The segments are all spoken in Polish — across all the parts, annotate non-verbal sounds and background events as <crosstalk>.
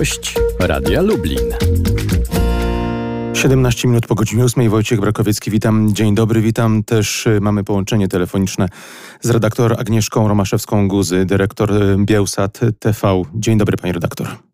Gość Radia Lublin. 17 minut po godzinie 8. Wojciech Brakowiecki, witam. Dzień dobry, witam. Też y, mamy połączenie telefoniczne z redaktor Agnieszką Romaszewską-Guzy, dyrektor y, Bielsat TV. Dzień dobry, pani redaktor.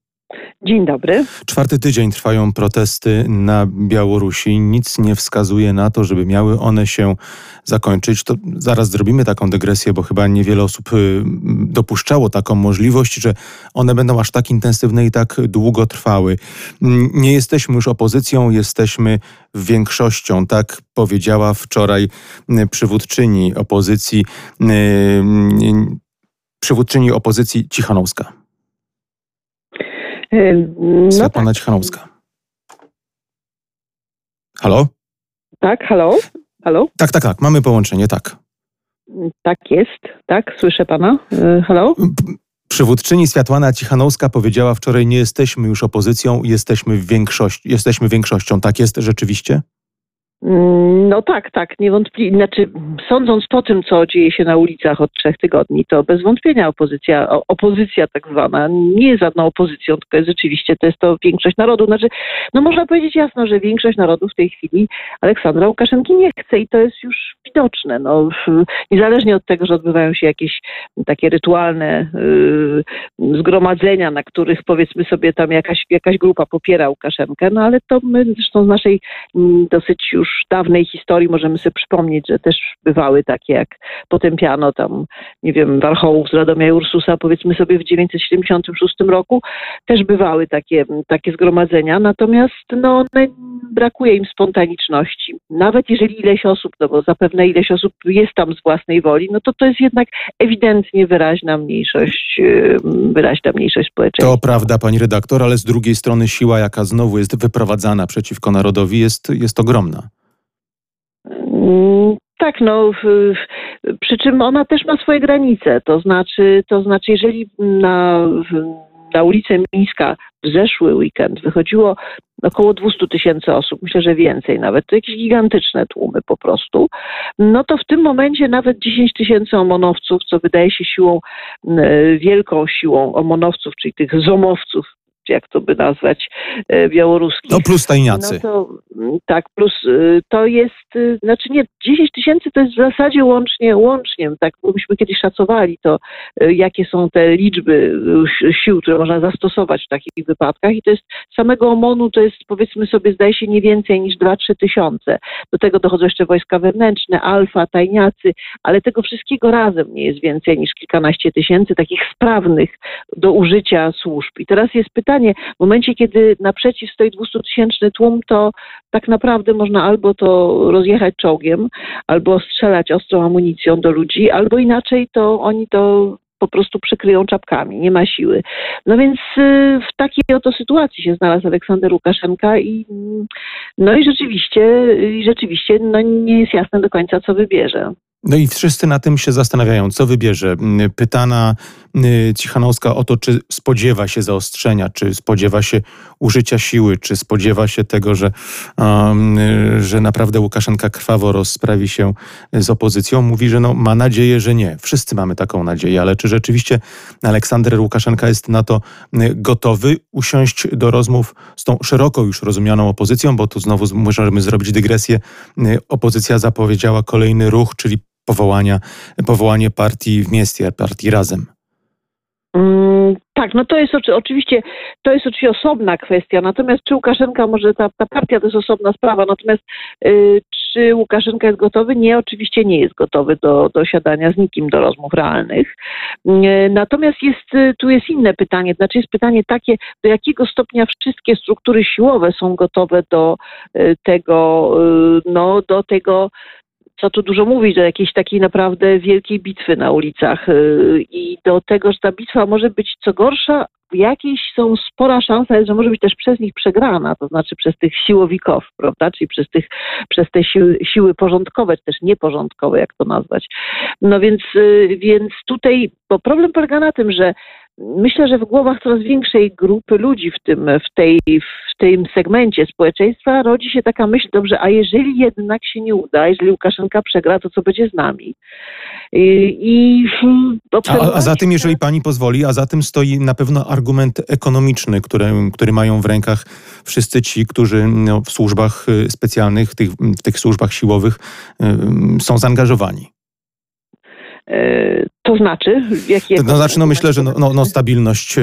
Dzień dobry. Czwarty tydzień trwają protesty na Białorusi. Nic nie wskazuje na to, żeby miały one się zakończyć. To zaraz zrobimy taką dygresję, bo chyba niewiele osób y, dopuszczało taką możliwość, że one będą aż tak intensywne i tak długo trwały. Mm, nie jesteśmy już opozycją, jesteśmy większością. Tak powiedziała wczoraj y, przywódczyni opozycji, y, przywódczyni opozycji Cichanowska. No Svetlana tak. Cichanowska. Halo? Tak, halo? Halo? Tak, tak, tak. Mamy połączenie, tak. Tak jest, tak, słyszę pana. E, halo? Przywódczyni Światłana Cichanowska powiedziała wczoraj, nie jesteśmy już opozycją, jesteśmy, większość, jesteśmy większością. Tak jest rzeczywiście? Mm, no tak, tak, niewątpliwie. Znaczy, sądząc po tym, co dzieje się na ulicach od trzech tygodni, to bez wątpienia opozycja, opozycja tak zwana, nie jest żadną opozycją, tylko jest rzeczywiście to jest to większość narodu. Znaczy, no można powiedzieć jasno, że większość narodu w tej chwili Aleksandra Łukaszenki nie chce i to jest już widoczne. No, niezależnie od tego, że odbywają się jakieś takie rytualne yy, zgromadzenia, na których powiedzmy sobie tam jakaś, jakaś grupa popiera Łukaszenkę, no ale to my zresztą z naszej yy, dosyć już dawnej historii możemy sobie przypomnieć, że też bywały takie, jak potępiano tam, nie wiem, Warchołów z Radomia Ursusa, powiedzmy sobie w 1976 roku, też bywały takie, takie zgromadzenia, natomiast no, brakuje im spontaniczności. Nawet jeżeli ileś osób, no bo zapewne ileś osób jest tam z własnej woli, no to to jest jednak ewidentnie wyraźna mniejszość, wyraźna mniejszość społeczeństwa. To prawda, pani redaktor, ale z drugiej strony siła, jaka znowu jest wyprowadzana przeciwko narodowi, jest, jest ogromna. Mm, tak, no, przy czym ona też ma swoje granice. To znaczy, to znaczy jeżeli na, na ulicę Mińska w zeszły weekend wychodziło około 200 tysięcy osób, myślę, że więcej nawet, to jakieś gigantyczne tłumy po prostu, no to w tym momencie nawet 10 tysięcy omonowców, co wydaje się siłą, wielką siłą omonowców, czyli tych zomowców jak to by nazwać, e, białoruskich. No plus tajniacy. No to, mm, tak, plus y, to jest, y, znaczy nie, 10 tysięcy to jest w zasadzie łącznie, łącznie, tak myśmy kiedyś szacowali to, y, jakie są te liczby sił, które można zastosować w takich wypadkach i to jest samego OMON-u to jest powiedzmy sobie zdaje się nie więcej niż 2-3 tysiące. Do tego dochodzą jeszcze wojska wewnętrzne, alfa, tajniacy, ale tego wszystkiego razem nie jest więcej niż kilkanaście tysięcy takich sprawnych do użycia służb. I teraz jest pytanie, pytanie, w momencie, kiedy naprzeciw stoi 200-tysięczny tłum, to tak naprawdę można albo to rozjechać czołgiem, albo strzelać ostrą amunicją do ludzi, albo inaczej to oni to po prostu przykryją czapkami, nie ma siły. No więc y, w takiej oto sytuacji się znalazł Aleksander Łukaszenka i no i rzeczywiście, i rzeczywiście no nie jest jasne do końca, co wybierze. No i wszyscy na tym się zastanawiają, co wybierze. Mm, pytana y, Cichanowska o to, czy spodziewa się zaostrzenia, czy spodziewa się użycia siły, czy spodziewa się tego, że, um, że naprawdę Łukaszenka krwawo rozprawi się z opozycją. Mówi, że no, ma nadzieję, że nie. Wszyscy mamy taką nadzieję, ale czy rzeczywiście Aleksander Łukaszenka jest na to y, gotowy usiąść do rozmów z tą szeroko już rozumianą opozycją, bo tu znowu możemy zrobić dygresję. Y, opozycja zapowiedziała kolejny ruch, czyli powołania, powołanie partii w mieście, partii Razem. Mm, tak, no to jest oczywiście, to jest oczywiście osobna kwestia, natomiast czy Łukaszenka może, ta, ta partia to jest osobna sprawa, natomiast y, czy Łukaszenka jest gotowy? Nie, oczywiście nie jest gotowy do, do siadania z nikim, do rozmów realnych. Y, natomiast jest, y, tu jest inne pytanie, znaczy jest pytanie takie, do jakiego stopnia wszystkie struktury siłowe są gotowe do y, tego, no, do tego co tu dużo mówić, do jakiejś takiej naprawdę wielkiej bitwy na ulicach y, i do tego, że ta bitwa może być co gorsza, jakieś są spora szansa że może być też przez nich przegrana, to znaczy przez tych siłowików, prawda, czyli przez, tych, przez te siły, siły porządkowe, czy też nieporządkowe, jak to nazwać. No więc, y, więc tutaj, bo problem polega na tym, że myślę, że w głowach coraz większej grupy ludzi w tym, w tej, w tym segmencie społeczeństwa rodzi się taka myśl, dobrze, a jeżeli jednak się nie uda, jeżeli Łukaszenka przegra, to co będzie z nami? I, i a, a za tym, jeżeli pani pozwoli, a za tym stoi na pewno argument ekonomiczny, który, który mają w rękach wszyscy ci, którzy no, w służbach y, specjalnych, tych, w tych służbach siłowych y, są zaangażowani. E, to znaczy, jakie. No, znaczy, no myślę, że no, no, no, stabilność e,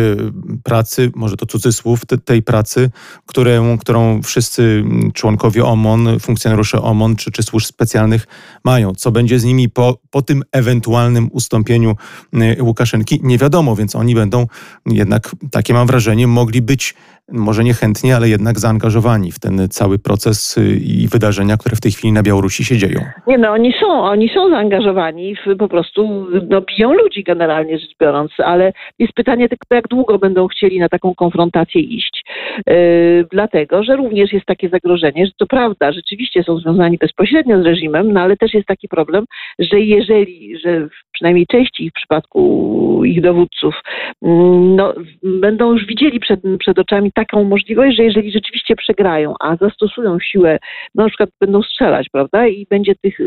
pracy, może to cudzysłów, te, tej pracy, które, którą wszyscy członkowie OMON, funkcjonariusze OMON czy, czy służb specjalnych mają. Co będzie z nimi po, po tym ewentualnym ustąpieniu e, Łukaszenki, nie wiadomo, więc oni będą jednak, takie mam wrażenie, mogli być może niechętnie, ale jednak zaangażowani w ten cały proces y, i wydarzenia, które w tej chwili na Białorusi się dzieją. Nie no, oni są, oni są zaangażowani, w, po prostu no, biją ludzi generalnie rzecz biorąc, ale jest pytanie tylko, jak długo będą chcieli na taką konfrontację iść. Yy, dlatego, że również jest takie zagrożenie, że to prawda, rzeczywiście są związani bezpośrednio z reżimem, no ale też jest taki problem, że jeżeli, że przynajmniej części ich w przypadku ich dowódców, mm, no, będą już widzieli przed, przed oczami taką możliwość, że jeżeli rzeczywiście przegrają, a zastosują siłę, no na przykład będą strzelać, prawda, i będzie tych,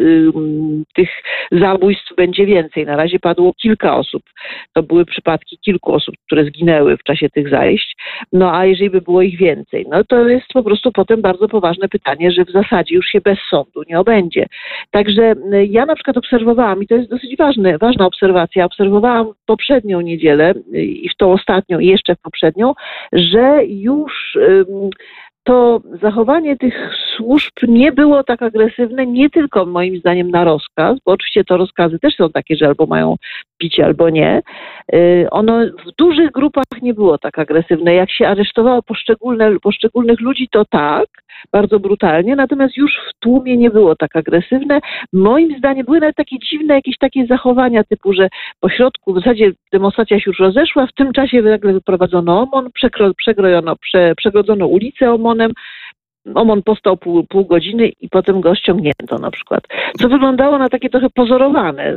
tych zabójstw będzie więcej. Na razie padło kilka osób. To były przypadki kilku osób, które zginęły w czasie tych zajść. No a jeżeli by było ich więcej, no to jest po prostu potem bardzo poważne pytanie, że w zasadzie już się bez sądu nie obędzie. Także ja na przykład obserwowałam, i to jest dosyć ważne, ważna obserwacja, obserwowałam poprzednią niedzielę i w tą ostatnią i jeszcze w poprzednią, że już to zachowanie tych służb nie było tak agresywne, nie tylko moim zdaniem na rozkaz, bo oczywiście to rozkazy też są takie, że albo mają pić, albo nie. Y, ono w dużych grupach nie było tak agresywne. Jak się aresztowało poszczególne, poszczególnych ludzi, to tak, bardzo brutalnie, natomiast już w tłumie nie było tak agresywne. Moim zdaniem były nawet takie dziwne jakieś takie zachowania typu, że po środku w zasadzie demonstracja się już rozeszła, w tym czasie nagle wyprowadzono OMON, przekro, przegrodzono ulicę OMONem, OMON postał pół, pół godziny i potem go ściągnięto na przykład. Co wyglądało na takie trochę pozorowane,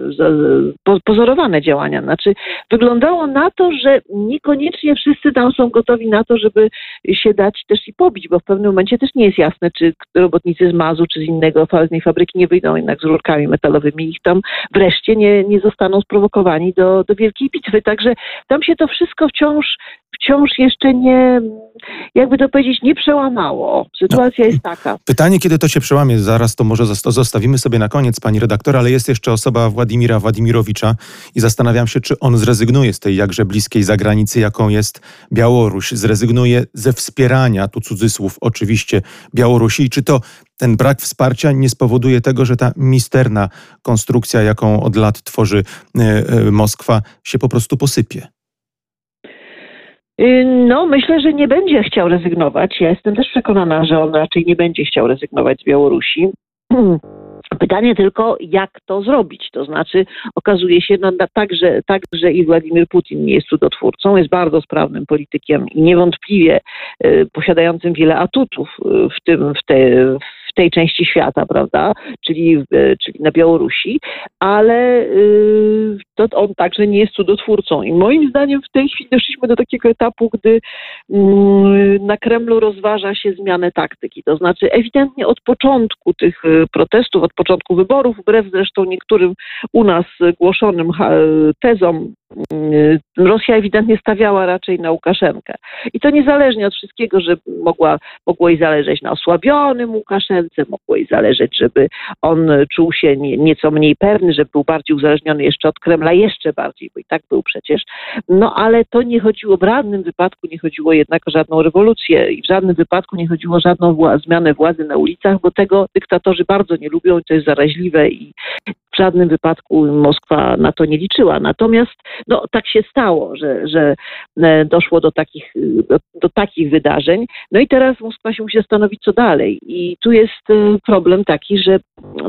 pozorowane działania. Znaczy, wyglądało na to, że niekoniecznie wszyscy tam są gotowi na to, żeby się dać też i pobić, bo w pewnym momencie też nie jest jasne, czy robotnicy z Mazu, czy z innego, z innej fabryki nie wyjdą jednak z rurkami metalowymi ich tam wreszcie nie, nie zostaną sprowokowani do, do wielkiej bitwy. Także tam się to wszystko wciąż wciąż jeszcze nie, jakby to powiedzieć, nie przełamało. Sytuacja no, jest taka. Pytanie, kiedy to się przełamie, zaraz to może zostawimy sobie na koniec, pani redaktor, ale jest jeszcze osoba Władimira Władimirowicza i zastanawiam się, czy on zrezygnuje z tej jakże bliskiej zagranicy, jaką jest Białoruś. Zrezygnuje ze wspierania, tu cudzysłów oczywiście, Białorusi. I czy to ten brak wsparcia nie spowoduje tego, że ta misterna konstrukcja, jaką od lat tworzy e, e, Moskwa, się po prostu posypie? Y, no, myślę, że nie będzie chciał rezygnować. Ja jestem też przekonana, że on raczej nie będzie chciał rezygnować z Białorusi. <clears throat> Pytanie tylko, jak to zrobić? To znaczy, okazuje się no, także, także i Władimir Putin nie jest cudotwórcą, jest bardzo sprawnym politykiem i niewątpliwie y, posiadającym wiele atutów y, w tym, w, te, tej części świata, prawda, czyli, e, czyli na Białorusi, ale y, to on także nie jest cudotwórcą. I moim zdaniem w tej chwili doszliśmy do takiego etapu, gdy mm, na Kremlu rozważa się zmianę taktyki. To znaczy ewidentnie od początku tych y, protestów, od początku wyborów, wbrew zresztą niektórym u nas głoszonym tezom Rosja ewidentnie stawiała raczej na Łukaszenkę. I to niezależnie od wszystkiego, że mogła, mogło jej zależeć na osłabionym Łukaszence, mogło jej zależeć, żeby on czuł się nie, nieco mniej pewny, żeby był bardziej uzależniony jeszcze od Kremla, jeszcze bardziej, bo i tak był przecież. No ale to nie chodziło, w żadnym wypadku nie chodziło jednak o żadną rewolucję i w żadnym wypadku nie chodziło o żadną wła- zmianę władzy na ulicach, bo tego dyktatorzy bardzo nie lubią i to jest zaraźliwe i żadnym wypadku Moskwa na to nie liczyła. Natomiast no, tak się stało, że, że e, doszło do takich, do, do, takich wydarzeń. No i teraz Moskwa się musi zastanowić, co dalej. I tu jest e, problem taki, że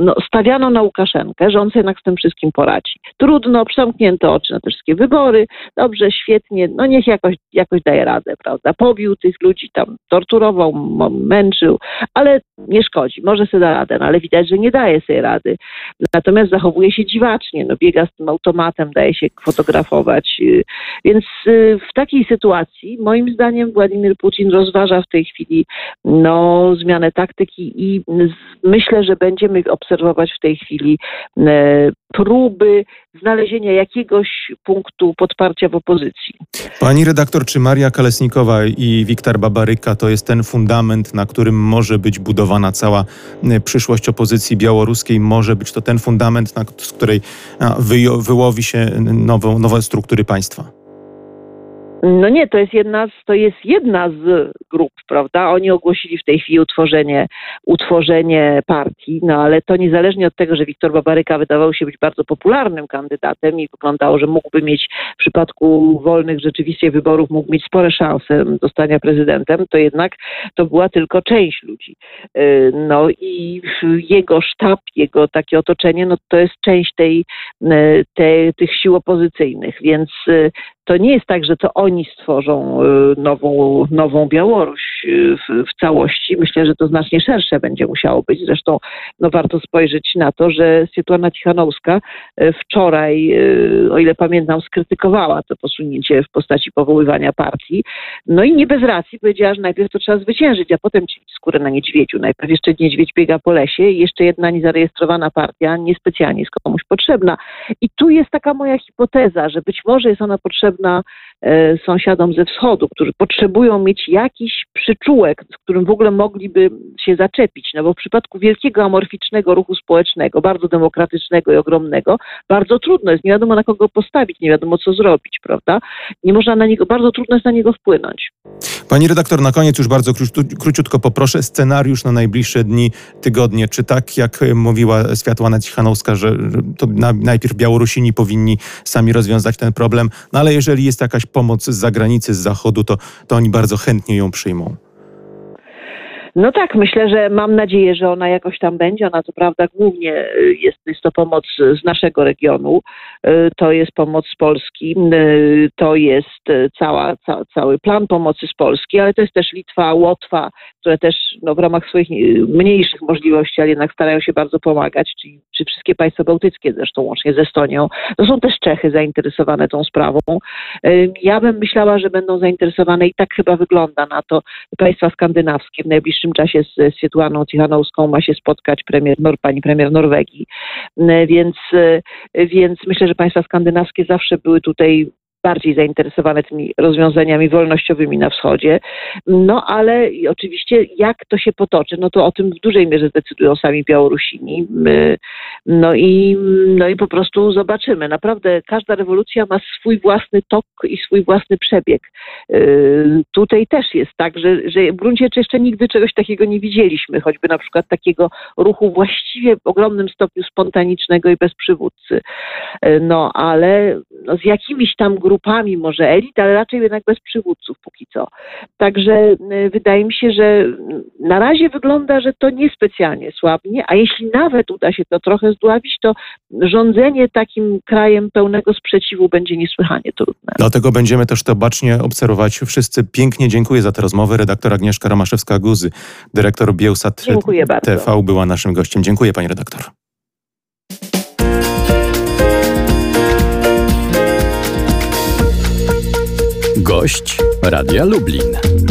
no, stawiano na Łukaszenkę, że on sobie jednak z tym wszystkim poradzi. Trudno, przemknięto oczy na te wszystkie wybory, dobrze, świetnie, no niech jakoś, jakoś daje radę, prawda? Pobił tych ludzi, tam torturował, męczył, ale nie szkodzi, może sobie da radę, no, ale widać, że nie daje sobie rady. Natomiast zachowuje się dziwacznie, no biega z tym automatem, daje się fotografować. Więc w takiej sytuacji moim zdaniem Władimir Putin rozważa w tej chwili no, zmianę taktyki i myślę, że będziemy obserwować w tej chwili próby znalezienia jakiegoś punktu podparcia w opozycji. Pani redaktor, czy Maria Kalesnikowa i Wiktor Babaryka to jest ten fundament, na którym może być budowana cała przyszłość opozycji białoruskiej? Może być to ten fundament, z której wyłowi się nowe, nowe struktury państwa? No nie, to jest jedna z, to jest jedna z grup, prawda? Oni ogłosili w tej chwili utworzenie, utworzenie partii, no ale to niezależnie od tego, że Wiktor Babaryka wydawał się być bardzo popularnym kandydatem i wyglądało, że mógłby mieć w przypadku wolnych rzeczywiście wyborów, mógł mieć spore szanse zostania prezydentem, to jednak to była tylko część ludzi. Y, no i jego sztab, jego takie otoczenie, no to jest część tej, y, tej, tych sił opozycyjnych, więc y, to nie jest tak, że to oni stworzą y, nową, nową Białoruś y, w, w, całości. Myślę, że to znacznie szersze będzie musiało być. Zresztą no, warto spojrzeć na to, że Swietłana Tichanowska y, wczoraj, o ile pamiętam, skrytykowała to posunięcie w postaci powoływania partii. No i nie bez racji powiedziała, że najpierw to trzeba zwyciężyć, a potem skórę na niedźwiedziu. Najpierw jeszcze niedźwiedź biega po lesie i jeszcze jedna niezarejestrowana partia niespecjalnie jest komuś potrzebna. I tu jest taka moja hipoteza, że być może jest ona potrzebna potrzebna e, sąsiadom ze wschodu, którzy potrzebują mieć jakiś przyczółek, z którym w ogóle mogliby się zaczepić. No bo w przypadku wielkiego amorficznego ruchu społecznego, bardzo demokratycznego i ogromnego, bardzo trudno jest, nie wiadomo na kogo postawić, nie wiadomo co zrobić, prawda? Nie można na niego, bardzo trudno jest na niego wpłynąć. Pani redaktor, na koniec już bardzo króciutko poproszę scenariusz na najbliższe dni, tygodnie. Czy tak, jak mówiła Światłana Cichanowska, że to najpierw Białorusini powinni sami rozwiązać ten problem, no ale jeżeli jest jakaś pomoc z zagranicy, z zachodu, to, to oni bardzo chętnie ją przyjmą. No tak, myślę, że mam nadzieję, że ona jakoś tam będzie. Ona co prawda głównie y, jest, jest to pomoc z naszego regionu, y, to jest pomoc z Polski, y, to jest cała, ca, cały plan pomocy z Polski, ale to jest też Litwa, Łotwa, które też no, w ramach swoich mniejszych możliwości, ale jednak starają się bardzo pomagać, czyli czy wszystkie państwa bałtyckie zresztą łącznie z Estonią. To są też Czechy zainteresowane tą sprawą. Ja bym myślała, że będą zainteresowane i tak chyba wygląda na to państwa skandynawskie w najbliższym najbliższym czasie z Swietłaną Cichanowską ma się spotkać premier, pani premier Norwegii. Więc, więc myślę, że państwa skandynawskie zawsze były tutaj bardziej zainteresowane tymi rozwiązaniami wolnościowymi na wschodzie. No ale oczywiście jak to się potoczy, no to o tym w dużej mierze zdecydują sami Białorusini. No i, no i po prostu zobaczymy. Naprawdę każda rewolucja ma swój własny tok i swój własny przebieg. Y, tutaj też jest tak, że, że w gruncie rzeczy jeszcze nigdy czegoś takiego nie widzieliśmy, choćby na przykład takiego ruchu właściwie w ogromnym stopniu spontanicznego i bez przywódcy. Y, no ale no, z jakimiś tam grupami może elit, ale raczej jednak bez przywódców póki co. Także y, wydaje mi się, że na razie wygląda, że to niespecjalnie słabnie, a jeśli nawet uda się to trochę zdławić, to rządzenie takim krajem pełnego sprzeciwu będzie niesłychanie trudne. Dlatego będziemy też to bacznie obserwować wszyscy. Pięknie dziękuję za tę rozmowę. Redaktor Agnieszka Romaszewska-Guzy, dyrektor Bielsat TV była naszym gościem. Dziękuję pani redaktor. Gość Radia Lublin.